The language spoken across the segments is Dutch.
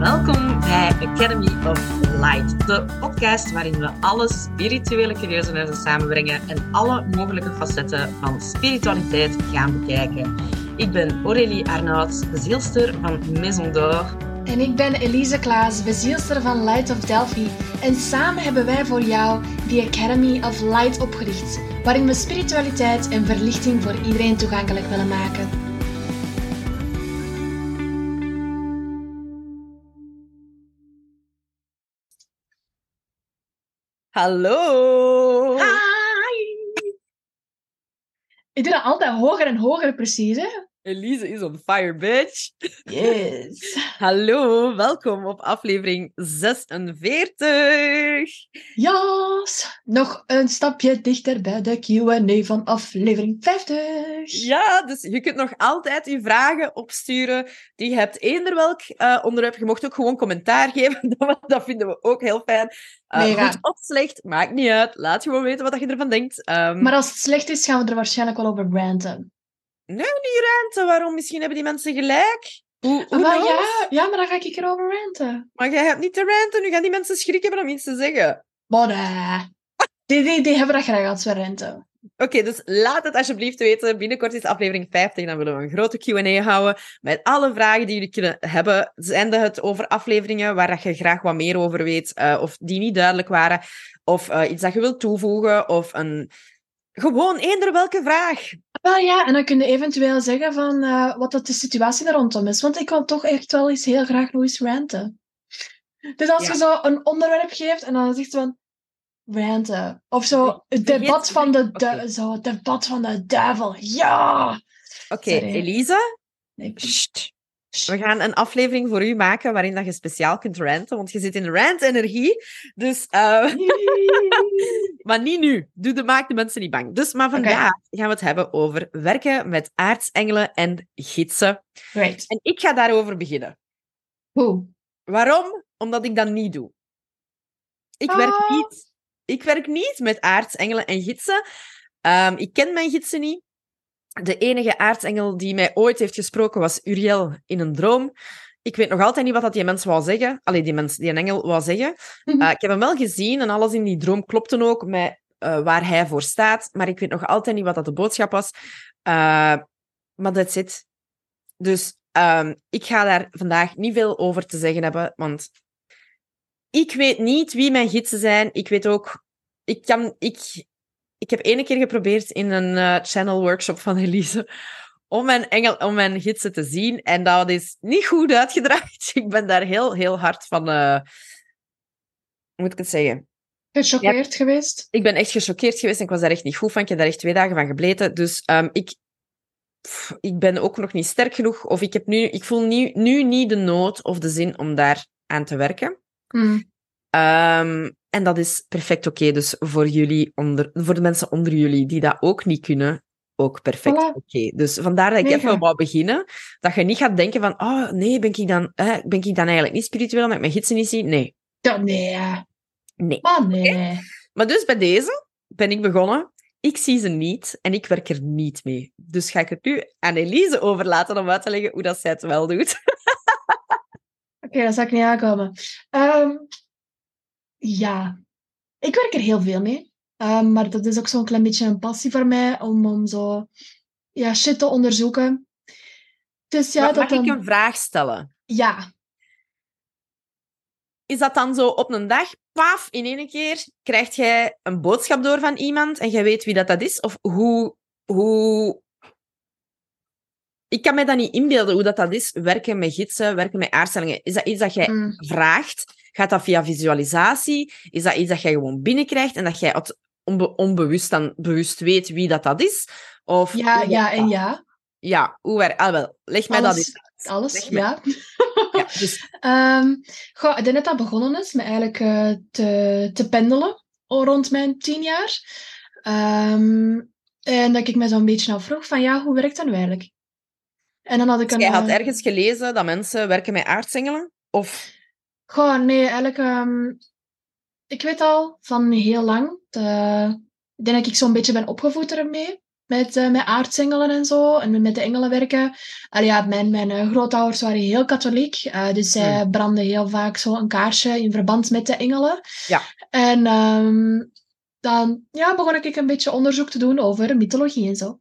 Welkom bij Academy of Light, de podcast waarin we alle spirituele curieusenissen samenbrengen en alle mogelijke facetten van spiritualiteit gaan bekijken. Ik ben Aurélie Arnaud, bezielster van Maison d'Or. En ik ben Elise Klaas, bezielster van Light of Delphi. En samen hebben wij voor jou de Academy of Light opgericht, waarin we spiritualiteit en verlichting voor iedereen toegankelijk willen maken. Hallo! Hi! Ik doe dat altijd hoger en hoger, precies, hè? Elise is on fire, bitch. Yes. Hallo, welkom op aflevering 46. Yes! Nog een stapje dichter bij de Q&A van aflevering 50. Ja, dus je kunt nog altijd je vragen opsturen die je hebt. Eender welk eh, onderwerp. Je mocht ook gewoon commentaar geven. Dat, vinden we ook heel fijn. Uh, Mega. goed of slecht, maakt niet uit. Laat gewoon weten wat je ervan denkt. Ehm, Maar als het slecht is, gaan we er waarschijnlijk wel over ranten. Nee, niet ruimte. Waarom? Misschien hebben die mensen gelijk. Hoe, hoe Maar ja, ja, maar dan ga ik erover ranten. Maar jij hebt niet te ranten. Nu gaan die mensen schrik hebben om iets te zeggen. Maar nee. Die, die, die hebben dat graag als we ranten. Oké, dus laat het alsjeblieft weten. Binnenkort is aflevering 50. Dan willen we een grote Q&A houden met alle vragen die jullie kunnen hebben. Zende het over afleveringen waar dat je graag wat meer over weet, eh, of die niet duidelijk waren, of eh, iets dat je wilt toevoegen, of een... Gewoon eender welke vraag. Wel ja, en dan kun je eventueel zeggen van eh, wat dat de situatie er rondom is. Want ik wil toch echt wel eens heel graag nog eens ranten. Dus als Ja. je zo een onderwerp geeft en dan zegt van ranten. Of zo het debat van de, du- zo, het debat van de duivel. Ja! Oké, Sorry. Elisa, Nee. We gaan een aflevering voor u maken waarin dat je speciaal kunt ranten, want je zit in rant-energie. Dus... eh, Maar niet nu. Doe de, maak de mensen niet bang. Dus, maar vandaag gaan we het hebben over werken met aartsengelen en gidsen. Right. En ik ga daarover beginnen. Hoe? Waarom? Omdat ik dat niet doe. Ik, werk, Ah. niet, ik werk niet met aartsengelen en gidsen. Ehm, ik ken mijn gidsen niet. De enige aartsengel die mij ooit heeft gesproken was Uriel in een droom. Ik weet nog altijd niet wat dat die mens wou zeggen. Allee, die, mens, die een engel wou zeggen. Mhm. Uh, ik heb hem wel gezien en alles in die droom klopte ook met uh, waar hij voor staat. Maar ik weet nog altijd niet wat dat de boodschap was. Uh, maar that's it. Dus um, ik ga daar vandaag niet veel over te zeggen hebben, want ik weet niet wie mijn gidsen zijn. Ik weet ook... Ik, kan, ik, ik heb ene keer geprobeerd in een uh, channel workshop van Elise om mijn, engel, om mijn gidsen te zien. En dat is niet goed uitgedraaid. Ik ben daar heel, heel hard van... Uh, hoe moet ik het zeggen? Gechoqueerd ja, geweest? Ik ben echt gechoqueerd geweest en ik was daar echt niet goed van. Ik heb daar echt twee dagen van gebleten. Dus um, ik, pff, ik ben ook nog niet sterk genoeg. Of ik, heb nu, ik voel nu, nu niet de nood of de zin om daar aan te werken. Mm. Um, en dat is perfect oké. Okay. Dus voor jullie, onder, voor de mensen onder jullie die dat ook niet kunnen, ook perfect Voilà. oké. Okay. Dus vandaar dat ik Mega. even wou beginnen. Dat je niet gaat denken van, oh nee, ben ik dan, eh, ben ik dan eigenlijk niet spiritueel omdat ik mijn gidsen niet zie? Nee. Ja, nee. Nee. Maar nee. Okay. Maar dus bij deze ben ik begonnen. Ik zie ze niet en ik werk er niet mee. Dus ga ik het nu aan Elise overlaten om uit te leggen hoe dat zij het wel doet. Oké, okay, dat zal ik niet aankomen. Um, ja, ik werk er heel veel mee. Um, maar dat is ook zo'n klein beetje een passie voor mij om, om zo ja, shit te onderzoeken. Dus ja, maar dat mag dan... ik een vraag stellen? Ja. Is dat dan zo op een dag, paf, in één keer krijg jij een boodschap door van iemand en jij weet wie dat, dat is? Of hoe, hoe... Ik kan me dat niet inbeelden hoe dat, dat is, werken met gidsen, werken met aardstellingen. Is dat iets dat jij Mm. vraagt? Gaat dat via visualisatie? Is dat iets dat jij gewoon binnenkrijgt en dat jij het onbe onbewust dan bewust weet wie dat, dat is? Of Ja, ja en ja. Ja, hoe werkt... Ah, wel, leg mij Alles, dat eens uit. Alles, ja. Ja, dus, Um, goh, ik denk dat dat begonnen is met eigenlijk uh, te, te pendelen rond mijn tien jaar. Um, en dat ik me zo'n beetje afvroeg van ja, hoe werkt dat nu eigenlijk? En dan had ik dus een... jij had uh, ergens gelezen dat mensen werken met aardsengelen? Of... Goh, nee, eigenlijk... Um, ik weet al van heel lang... De, ik denk dat ik zo'n beetje ben opgevoed ermee. met, uh, met aartsengelen en zo. En met de engelen werken. Allee, ja, mijn, mijn uh, grootouders waren heel katholiek. Dus zij hmm. brandden heel vaak zo een kaarsje in verband met de engelen. Ja. En um, dan ja, begon ik een beetje onderzoek te doen over mythologie en zo.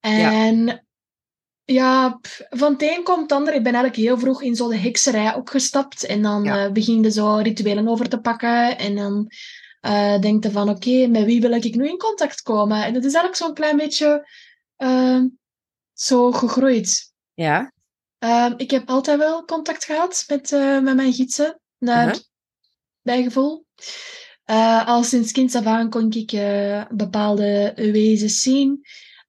En ja, ja van het een komt het ander. Ik ben eigenlijk heel vroeg in zo de hekserij ook gestapt. En dan ja. begin je zo rituelen over te pakken. En dan uh, denk je van, oké, met wie wil ik nu in contact komen? En dat is eigenlijk zo'n klein beetje uh, zo gegroeid. Ja. Uh, ik heb altijd wel contact gehad met, uh, met mijn gidsen, naar -huh. bijgevoel. al sinds kind af aan kon ik bepaalde wezens zien.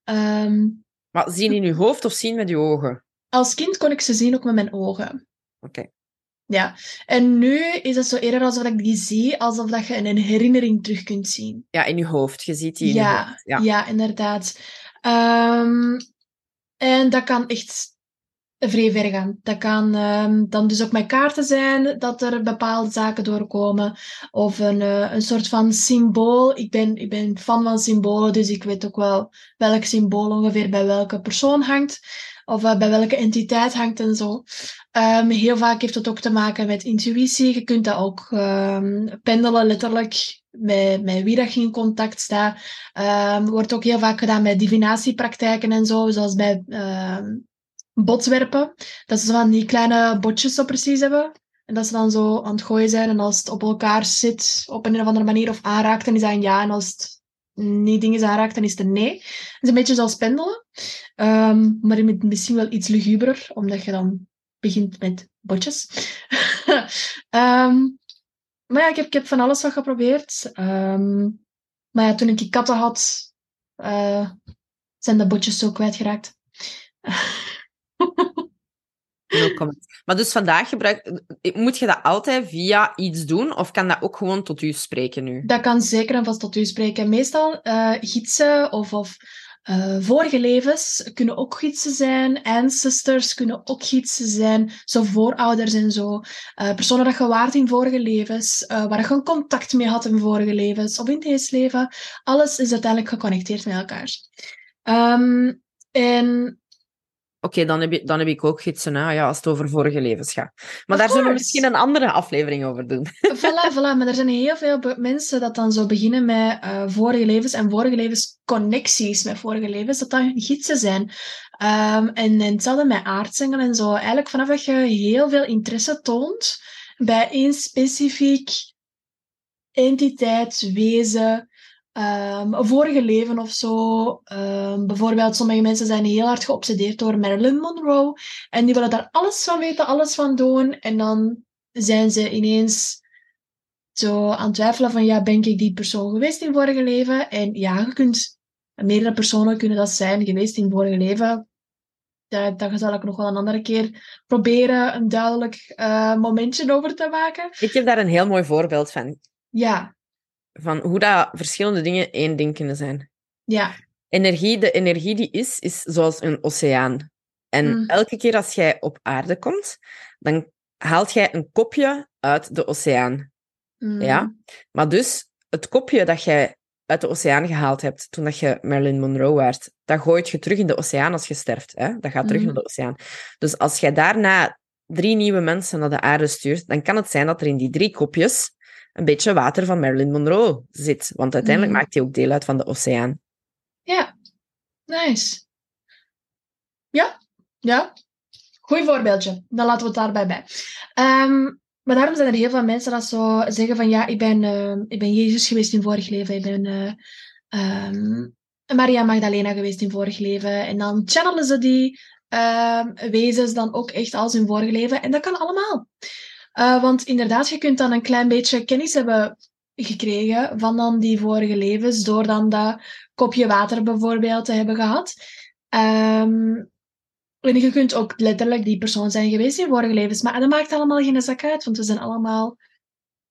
Um, maar zien in je hoofd of zien met je ogen? Als kind kon ik ze zien ook met mijn ogen. Oké. Okay. Ja, en nu is het zo eerder alsof ik die zie, alsof dat je een herinnering terug kunt zien. Ja, in je hoofd. Je ziet die in ja, je hoofd. Ja, ja inderdaad. Um, en dat kan echt vrij ver gaan. Dat kan um, dan dus ook met kaarten zijn, dat er bepaalde zaken doorkomen. Of een, uh, een soort van symbool. Ik ben, ik ben fan van symbolen, dus ik weet ook wel welk symbool ongeveer bij welke persoon hangt of uh, bij welke entiteit hangt en zo. Um, heel vaak heeft het ook te maken met intuïtie. Je kunt dat ook um, pendelen, letterlijk, met, met wie dat je in contact staat. Wordt ook heel vaak gedaan met divinatiepraktijken en zo, zoals bij botswerpen. Dat ze van die kleine botjes zo precies hebben. En dat ze dan zo aan het gooien zijn. En als het op elkaar zit, op een of andere manier, of aanraakt, dan is dat een ja. En als het niet dingen aanraakt, dan is het een nee. Het is een beetje zoals pendelen. Um, maar misschien wel iets luguberer, omdat je dan begint met botjes. um, maar ja, ik heb, ik heb van alles wat geprobeerd. Um, maar ja, toen ik katten had, uh, zijn de botjes zo kwijtgeraakt. Maar dus vandaag gebruik... Moet je dat altijd via iets doen? Of kan dat ook gewoon tot u spreken nu? Dat kan zeker en vast tot u spreken. Meestal uh, gidsen of, of uh, vorige levens kunnen ook gidsen zijn. Ancestors kunnen ook gidsen zijn. Zo voorouders en zo. Uh, personen dat je waard in vorige levens. waar je een contact mee had in vorige levens. Of in deze leven. Alles is uiteindelijk geconnecteerd met elkaar. Um, en Oké, okay, dan, heb dan heb ik ook gidsen, hè, ja, als het over vorige levens gaat. Maar daar zullen we misschien een andere aflevering over doen. Voilà, voilà. Maar er zijn heel veel mensen dat dan zo beginnen met uh, vorige levens en vorige levens connecties met vorige levens, dat dat hun gidsen zijn. Um, en, en hetzelfde met aardsengelen en zo. Eigenlijk vanaf dat je heel veel interesse toont bij één specifiek entiteit, wezen, um, een vorige leven of zo. Um, bijvoorbeeld, sommige mensen zijn heel hard geobsedeerd door Marilyn Monroe. En die willen daar alles van weten, alles van doen. En dan zijn ze ineens zo aan het twijfelen van, ja, ben ik die persoon geweest in vorige leven? En ja, je kunt, meerdere personen kunnen dat zijn geweest in vorige leven. Daar, daar zal ik nog wel een andere keer proberen een duidelijk uh, momentje over te maken. Ik heb daar een heel mooi voorbeeld van. Ja, van hoe dat verschillende dingen één ding kunnen zijn. Ja. Energie, de energie die is, is zoals een oceaan. En mm. elke keer als jij op aarde komt, dan haalt jij een kopje uit de oceaan. Mm. Ja? Maar dus, het kopje dat jij uit de oceaan gehaald hebt toen dat je Marilyn Monroe werd, dat gooit je terug in de oceaan als je sterft. Hè? Dat gaat terug mm. naar de oceaan. Dus als jij daarna drie nieuwe mensen naar de aarde stuurt, dan kan het zijn dat er in die drie kopjes een beetje water van Marilyn Monroe zit. Want uiteindelijk mm. maakt hij ook deel uit van de oceaan. Ja, nice. Ja, ja. Goed voorbeeldje. Dan laten we het daarbij bij. Um, maar daarom zijn er heel veel mensen dat zo zeggen van ja, ik ben, uh, ik ben Jezus geweest in vorig leven. Ik ben uh, um, Maria Magdalena geweest in vorig leven. En dan channelen ze die uh, wezens dan ook echt als in vorig leven. En dat kan allemaal. Uh, want inderdaad, je kunt dan een klein beetje kennis hebben gekregen van dan die vorige levens, door dan dat kopje water bijvoorbeeld te hebben gehad. Um, en je kunt ook letterlijk die persoon zijn geweest in vorige levens. Maar dat maakt allemaal geen zak uit, want we zijn allemaal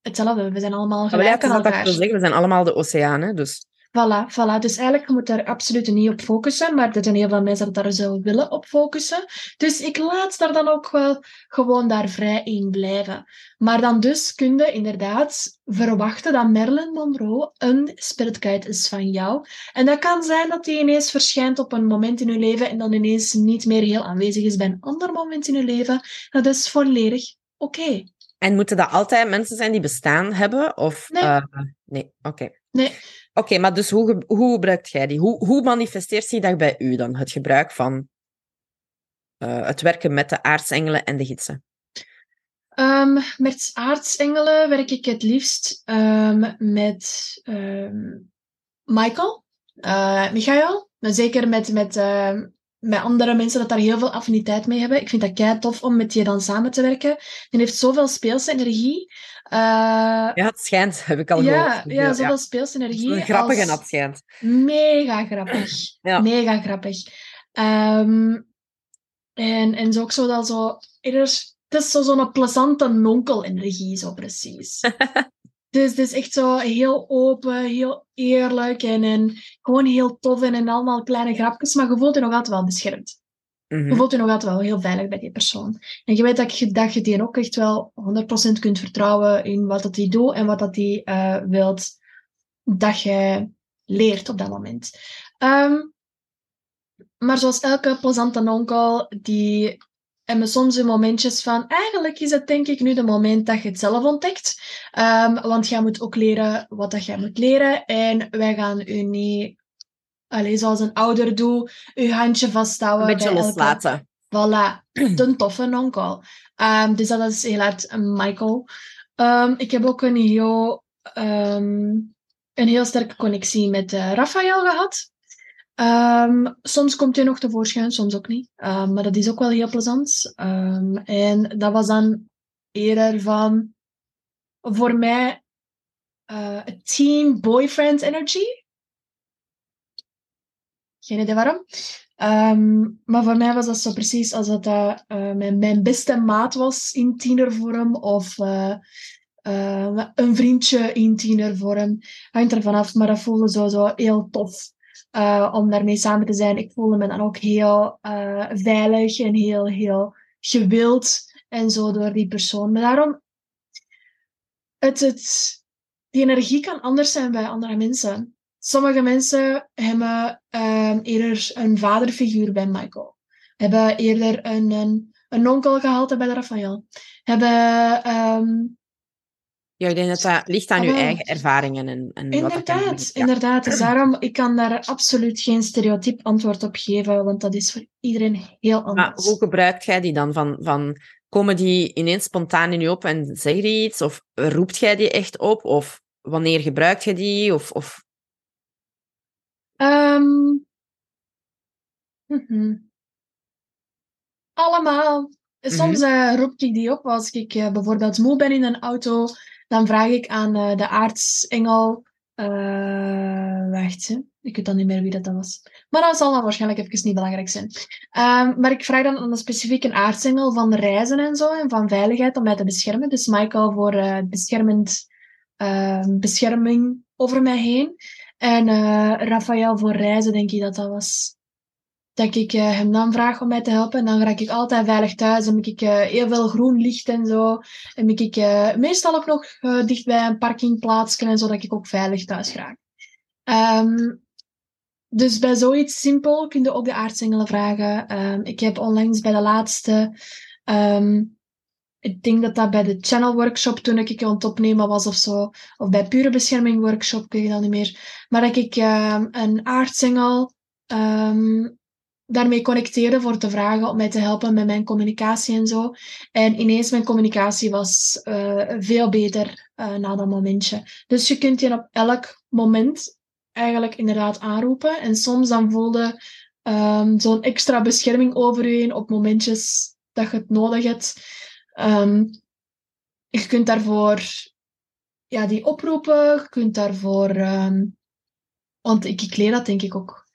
hetzelfde. We zijn allemaal gelijk aan elkaar. zeggen, we zijn allemaal de oceaan, hè? dus... Voilà, voilà. Dus eigenlijk, je moet daar absoluut niet op focussen, maar er zijn heel veel mensen dat daar zo willen op focussen. Dus ik laat daar dan ook wel gewoon daar vrij in blijven. Maar dan dus kun je inderdaad verwachten dat Marilyn Monroe een spirit guide is van jou. En dat kan zijn dat die ineens verschijnt op een moment in je leven en dan ineens niet meer heel aanwezig is bij een ander moment in je leven. Dat is volledig oké. En moeten dat altijd mensen zijn die bestaan hebben? Of, Nee. eh, nee, oké. Nee, Oké, maar dus hoe, hoe gebruikt jij die? Hoe, hoe manifesteert zich dat bij u dan, het gebruik van eh, het werken met de aartsengelen en de gidsen? Ehm, met aartsengelen werk ik het liefst ehm, met ehm, Michael, eh Michael. Maar Zeker met, met, met andere mensen dat daar heel veel affiniteit mee hebben. Ik vind dat kei tof om met die dan samen te werken. Die heeft zoveel speelse energie. Eh, Ja, het schijnt, heb ik al ja, gehoord. ja, zoveel speelse Het energie. een grappige als- nat schijnt. Mega grappig. Ja. Mega grappig. Ehm, en, en zo ook zo dat zo... Er is, het is zo zo'n plezante nonkel-energie, zo precies. dus het is echt zo heel open, heel eerlijk en, en gewoon heel tof en, en allemaal kleine grapjes, maar je voelt je nog altijd wel beschermd. Mhm. Je voelt je nog altijd wel heel veilig bij die persoon. En je weet dat je, dat je die ook echt wel 100% kunt vertrouwen in wat dat die doet en wat dat die eh, wilt dat je leert op dat moment. Ehm, maar zoals elke plezante onkel, die hebben soms een momentjes van, eigenlijk is het denk ik nu de moment dat je het zelf ontdekt. Ehm, want jij moet ook leren wat dat jij moet leren. En wij gaan u niet, allez, zoals een ouder doet, uw handje vasthouden. Een beetje bij elke- loslaten. Voilà, de toffe onkel. Ehm, dus dat is heel hard een Michael. Ehm, ik heb ook een heel, een heel sterke connectie met eh Raphaël gehad. Ehm, soms komt hij nog tevoorschijn, soms ook niet. Ehm, maar dat is ook wel heel plezant. Ehm, en dat was dan eerder van, voor mij, eh team boyfriend energy. Geen idee waarom. Maar voor mij was dat zo precies als dat eh, eh, mijn, mijn beste maat was in tienervorm of een vriendje in tienervorm. Hangt ervan af, maar dat voelde zo, zo heel tof eh, om daarmee samen te zijn. Ik voelde me dan ook heel eh, veilig en heel, heel gewild en zo door die persoon. Maar daarom, het, het, die energie kan anders zijn bij andere mensen. Sommige mensen hebben ehm, eerder een vaderfiguur bij Michael. Hebben eerder een, een, een onkel gehaald bij Raphaël. Hebben... ehm, Ja, ik denk dat dat ligt aan Ah, uw wel. eigen ervaringen. En, en wat inderdaad, doen. Ja. inderdaad. Dus daarom, ik kan daar absoluut geen stereotyp antwoord op geven, want dat is voor iedereen heel Maar anders. hoe gebruikt jij die dan? Van, van, komen die ineens spontaan in je op en zeg je iets? Of roept jij die echt op? Of wanneer gebruikt je die? Of, of... Ehm, mhm. Allemaal. Soms eh, roep ik die op als ik eh, bijvoorbeeld moe ben in een auto. Dan vraag ik aan eh, de aartsengel. eh, wacht, hè. ik weet dan niet meer wie dat was. Maar dat zal dan waarschijnlijk even niet belangrijk zijn. Ehm, maar ik vraag dan aan een specifieke aartsengel van reizen en zo. En van veiligheid om mij te beschermen. Dus Michael voor eh, beschermend, ehm, bescherming over mij heen. En Raphaël voor reizen, denk ik dat dat was. Dat ik eh, hem dan vraag om mij te helpen. En dan raak ik altijd veilig thuis. En heb ik eh, heel veel groen licht en zo. En ben ik eh, meestal ook nog dicht bij een parkingplaatsje en zo, dat ik ook veilig thuis raak. Ehm, dus bij zoiets simpel kun je ook de aartsengelen vragen. Ehm, ik heb onlangs bij de laatste... ehm, ik denk dat dat bij de channel workshop toen ik aan het opnemen was of zo. Of bij pure bescherming workshop, weet het al niet meer. Maar dat ik een aartsengel ehm, daarmee connecteerde voor te vragen om mij te helpen met mijn communicatie en zo. En ineens mijn communicatie was eh, veel beter eh, na dat momentje. Dus je kunt je op elk moment eigenlijk inderdaad aanroepen. En soms dan voelde ehm, zo'n extra bescherming over je heen op momentjes dat je het nodig hebt. Ehm, je kunt daarvoor ja, die oproepen. Je kunt daarvoor... ehm, want ik, ik leer dat denk ik ook.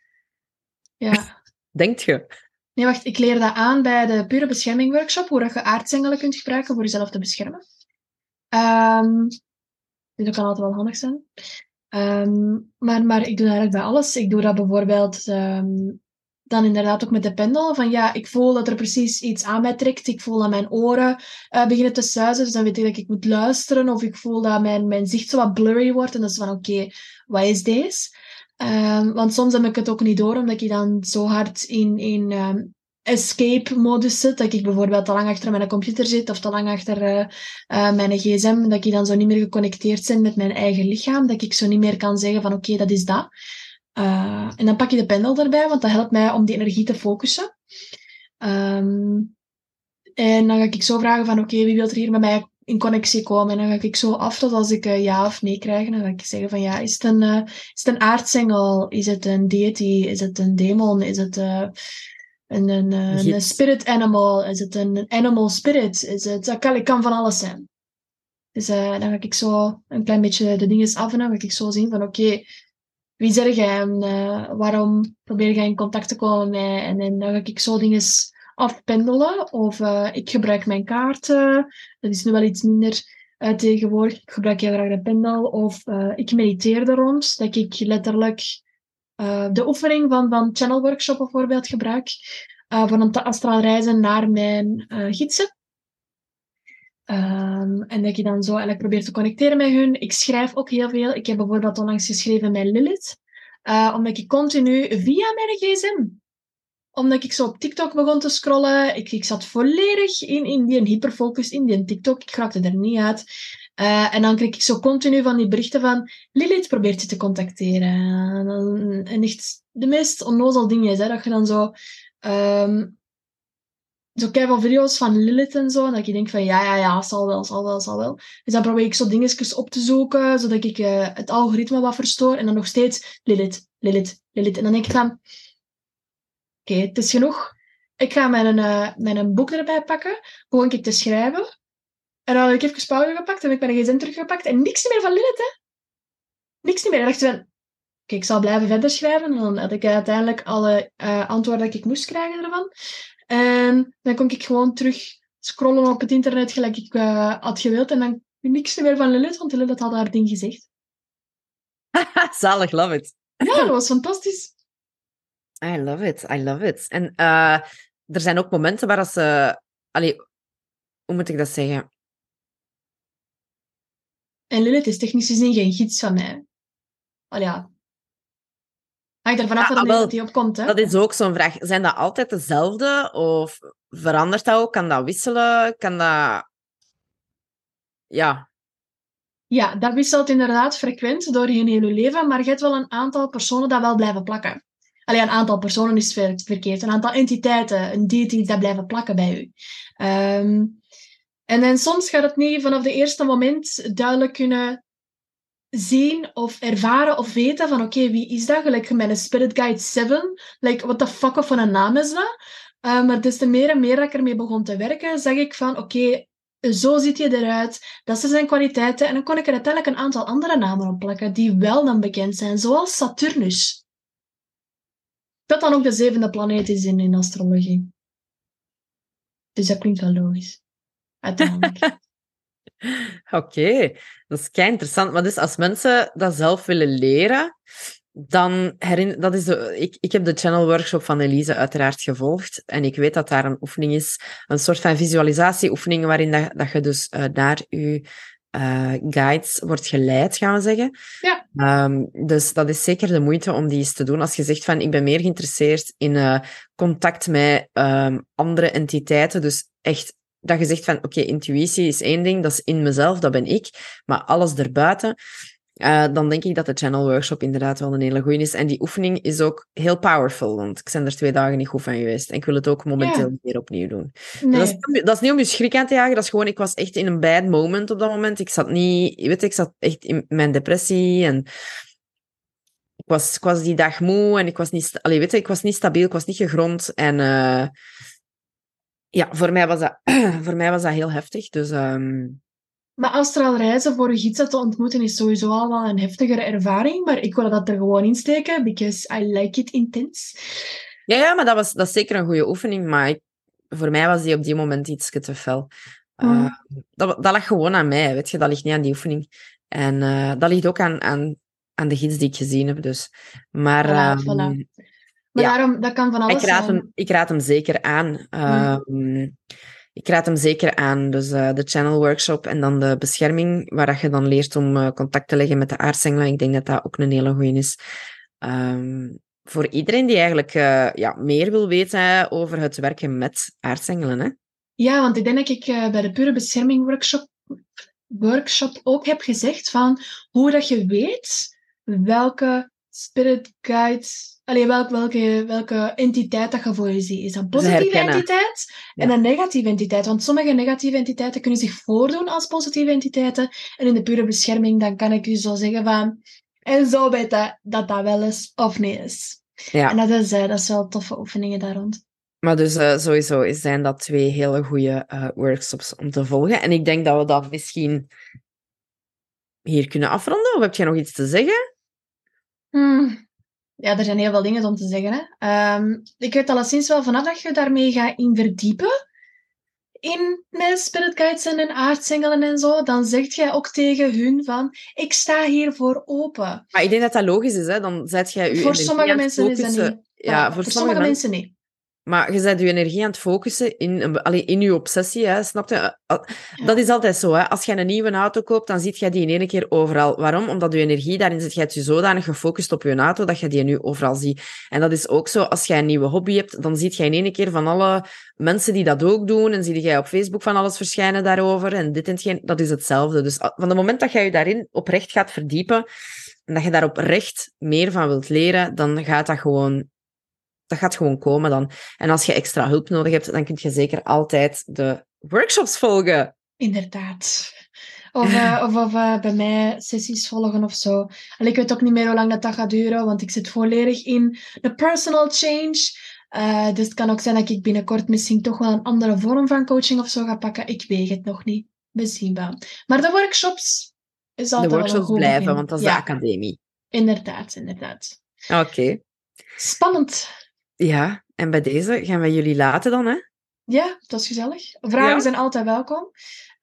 Ja. Denkt je? Nee, wacht. Ik leer dat aan bij de pure bescherming workshop. Hoe dat je aardsengelen kunt gebruiken voor jezelf te beschermen. Ehm dus dat kan altijd wel handig zijn. Ehm, maar, maar ik doe dat eigenlijk bij alles. Ik doe dat bijvoorbeeld ehm, dan inderdaad ook met de pendel. Van ja, ik voel dat er precies iets aan mij trekt. Ik voel dat mijn oren uh, beginnen te suizen. Dus dan weet ik dat ik moet luisteren. Of ik voel dat mijn, mijn zicht zo wat blurry wordt. En dat is van oké, wat is deze? Um, want soms heb ik het ook niet door, omdat ik dan zo hard in, in um, escape-modus zit. Dat ik bijvoorbeeld te lang achter mijn computer zit of te lang achter uh, uh, mijn gsm. Dat ik dan zo niet meer geconnecteerd ben met mijn eigen lichaam. Dat ik zo niet meer kan zeggen van oké, dat is dat. Uh, en dan pak je de pendel erbij, want dat helpt mij om die energie te focussen. Um, en dan ga ik zo vragen van oké, wie wil er hier met mij in connectie komen. En dan ga ik zo af tot als ik uh, ja of nee krijg. dan ga ik zeggen van ja, is het een, uh, is het een aardsengel? Is het een deity? Is het een demon? Is het uh, een, een, een, spirit animal? Is het een animal spirit? Is het, dat kan, kan van alles zijn. Dus dan ga ik zo een klein beetje de dingen af en dan ga ik zo zien van oké, okay, wie zeg jij en waarom probeer jij in contact te komen met mij? En, en dan ga ik zo dingen afpendelen. Of uh, ik gebruik mijn kaarten. Dat is nu wel iets minder uh, tegenwoordig. Ik gebruik heel graag de pendel. Of uh, ik mediteer er rond. Dat ik letterlijk de oefening van, van Channel Workshop bijvoorbeeld gebruik. voor een astraal reizen naar mijn gidsen. Um, en dat je dan zo eigenlijk probeer te connecteren met hun. Ik schrijf ook heel veel. Ik heb bijvoorbeeld onlangs geschreven met Lilith. omdat ik continu via mijn gsm omdat ik zo op TikTok begon te scrollen. Ik, ik zat volledig in, in die hyperfocus, in die TikTok. Ik raakte er niet uit. Uh, en dan kreeg ik zo continu van die berichten van Lilith probeert je te contacteren. En, echt de meest onnozel dingen is, hè, dat je dan zo... Um, zo veel video's van Lilith en zo. En dat je denkt van ja, ja, ja, zal wel, zal wel, zal wel. Dus dan probeer ik zo dingetjes op te zoeken, zodat ik uh, het algoritme wat verstoor. En dan nog steeds Lilith, Lilith, Lilith. En dan denk ik van oké, het is genoeg. Ik ga mijn, uh, mijn boek erbij pakken, begon ik te schrijven. En dan heb ik even pauze gepakt en ik mijn gsm teruggepakt en niks meer van Lilith, hè. Niks meer. En dacht ik van, oké, ik zal blijven verder schrijven. En dan had ik uiteindelijk alle uh, antwoorden dat ik moest krijgen ervan. En dan kon ik gewoon terug scrollen op het internet gelijk ik uh, had gewild. En dan niks meer van Lilith, want Lilith had haar ding gezegd. Zalig, love it. Ja, dat was fantastisch. I love it, I love it. En uh, er zijn ook momenten waar ze... Allee, hoe moet ik dat zeggen? En Lilith is technisch gezien geen gids van mij. Allee, ja. Hangt er vanaf ja, dat die opkomt, hè? Dat is ook zo'n vraag. Zijn dat altijd dezelfde? Of verandert dat ook? Kan dat wisselen? Kan dat... Ja. Ja, dat wisselt inderdaad frequent door je hele leven, maar je hebt wel een aantal personen dat wel blijven plakken. Alleen een aantal personen is verkeerd. Een aantal entiteiten, een deity dat blijven plakken bij u. Um, en dan soms gaat het niet vanaf de eerste moment duidelijk kunnen zien of ervaren of weten van oké, wie is dat? Gelijk met een Spirit Guide 7. Like, what the fuck of een naam is dat? Uh, maar des te meer en meer dat ik ermee begon te werken, zag ik van oké, zo ziet je eruit, dat zijn zijn kwaliteiten. En dan kon ik er uiteindelijk een aantal andere namen op plakken die wel dan bekend zijn, zoals Saturnus dat dan ook de zevende planeet is in, in astrologie. Dus dat klinkt wel logisch. Uiteindelijk. Oké, dat is kei interessant. Maar dus als mensen dat zelf willen leren, dan herinner... Dat is ik, ik heb de channel workshop van Elise uiteraard gevolgd. En ik weet dat daar een oefening is, een soort van visualisatieoefening, waarin dat, dat je dus uh, naar je uh, guides wordt geleid, gaan we zeggen. Ja. Um, dus dat is zeker de moeite om die eens te doen. Als je zegt van ik ben meer geïnteresseerd in uh, contact met um, andere entiteiten, dus echt dat je zegt van oké, okay, intuïtie is één ding, dat is in mezelf, dat ben ik, maar alles erbuiten, uh, dan denk ik dat de channel workshop inderdaad wel een hele goede is. En die oefening is ook heel powerful, want ik ben er twee dagen niet goed van geweest. En ik wil het ook momenteel ja. weer opnieuw doen. Nee. Dat, is, dat, is, niet om je schrik aan te jagen, dat is gewoon, ik was echt in een bad moment op dat moment. Ik zat niet, weet je, ik zat echt in mijn depressie en ik was, ik was die dag moe en ik was niet, allee, weet je, ik was niet stabiel, ik was niet gegrond. En uh, ja, voor mij was dat, voor mij was dat heel heftig. Dus um, maar astral reizen voor een gids te ontmoeten is sowieso al wel een heftigere ervaring. Maar ik wil dat er gewoon insteken, because I like it intense. Ja, ja maar dat was dat is zeker een goede oefening. Maar ik, voor mij was die op die moment iets te fel. Mm. Uh, dat, dat lag gewoon aan mij, weet je. Dat ligt niet aan die oefening. En uh, dat ligt ook aan, aan aan de gids die ik gezien heb. Dus. Maar, Voilà, ehm, voilà. Maar ja. daarom, dat kan van alles ik, raad zijn. hem, ik raad hem zeker aan. Ehm, Ik raad hem zeker aan. Dus eh, de channel workshop en dan de bescherming, waar je dan leert om eh, contact te leggen met de aardsengelen. Ik denk dat dat ook een hele goeie is. Ehm, voor iedereen die eigenlijk eh, ja, meer wil weten over het werken met aardsengelen. Hè? Ja, want ik denk dat ik bij de Pure Bescherming workshop, workshop ook heb gezegd van hoe dat je weet welke spirit guide, allee, welk, welke, welke entiteit dat je voor je ziet. Is dat een positieve entiteit en een negatieve entiteit? Want sommige negatieve entiteiten kunnen zich voordoen als positieve entiteiten. En in de Pure Bescherming dan kan ik u zo zeggen van... En zo weet dat dat, dat wel is of niet is. Ja. En dat is, eh, dat is wel toffe oefeningen daar rond. Maar dus eh, sowieso zijn dat twee hele goede eh, workshops om te volgen. En ik denk dat we dat misschien hier kunnen afronden. Of heb jij nog iets te zeggen? Hmm. Ja, er zijn heel veel dingen om te zeggen. Hè. Ehm, ik weet alleszins wel vanaf dat je daarmee gaat in verdiepen, in met spirit guides en aardsengelen en zo, dan zegt jij ook tegen hun van, ik sta hiervoor open. Maar ik denk dat dat logisch is. Hè? Dan zet jij je voor sommige mensen is dat niet. Ja, voor, voor sommige mensen. mensen niet. Maar je zet je energie aan het focussen in, allee, in je obsessie. Hè? Snap je? Dat is altijd zo. Hè? Als je een nieuwe auto koopt, dan ziet je die in één keer overal. Waarom? Omdat je energie, daarin zit je het je zodanig gefocust op je auto, dat je die nu overal ziet. En dat is ook zo, als jij een nieuwe hobby hebt, dan ziet je in één keer van alle mensen die dat ook doen, en zie jij op Facebook van alles verschijnen daarover, en dit en geen, dat is hetzelfde. Dus van het moment dat jij je daarin oprecht gaat verdiepen, en dat je daar oprecht meer van wilt leren, dan gaat dat gewoon... Dat gaat gewoon komen dan. En als je extra hulp nodig hebt, dan kun je zeker altijd de workshops volgen. Inderdaad. Of, eh, of, of eh, bij mij sessies volgen of zo. En ik weet ook niet meer hoe lang dat, dat gaat duren, want ik zit volledig in de personal change. Eh, dus het kan ook zijn dat ik binnenkort misschien toch wel een andere vorm van coaching of zo ga pakken. Ik weet het nog niet. We zien wel. Maar de workshops is De altijd wel een workshops goed blijven, begin. want dat is ja, de academie. Inderdaad, inderdaad. Oké. Spannend. Ja, en bij deze gaan wij jullie laten dan, hè? Ja, dat was gezellig. Vragen Ja. zijn altijd welkom.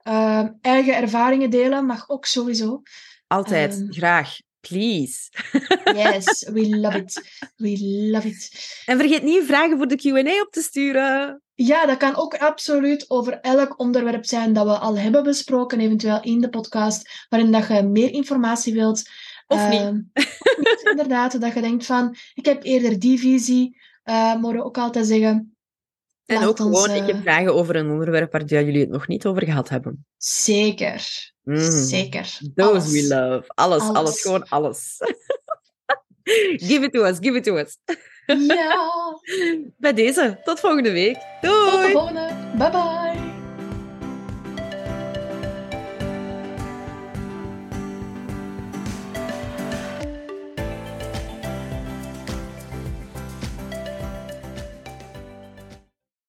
Eh, eigen ervaringen delen mag ook sowieso. Altijd. Ehm. Graag. Please. Yes, we love it. We love it. En vergeet niet vragen voor de Q&A op te sturen. Ja, dat kan ook absoluut over elk onderwerp zijn dat we al hebben besproken, eventueel in de podcast, waarin dat je meer informatie wilt. Of niet. Ehm, of niet, inderdaad, dat je denkt van, ik heb eerder die visie, eh mogen we ook altijd zeggen. En ook ons, gewoon, ik eh, heb vragen over een onderwerp waar jullie het nog niet over gehad hebben. Zeker, Mm. zeker. Those Alles. we love. Alles, alles, Alles. gewoon alles. give it to us, give it to us. Ja, Bij deze, tot volgende week. tot de Doei! volgende. Bye bye.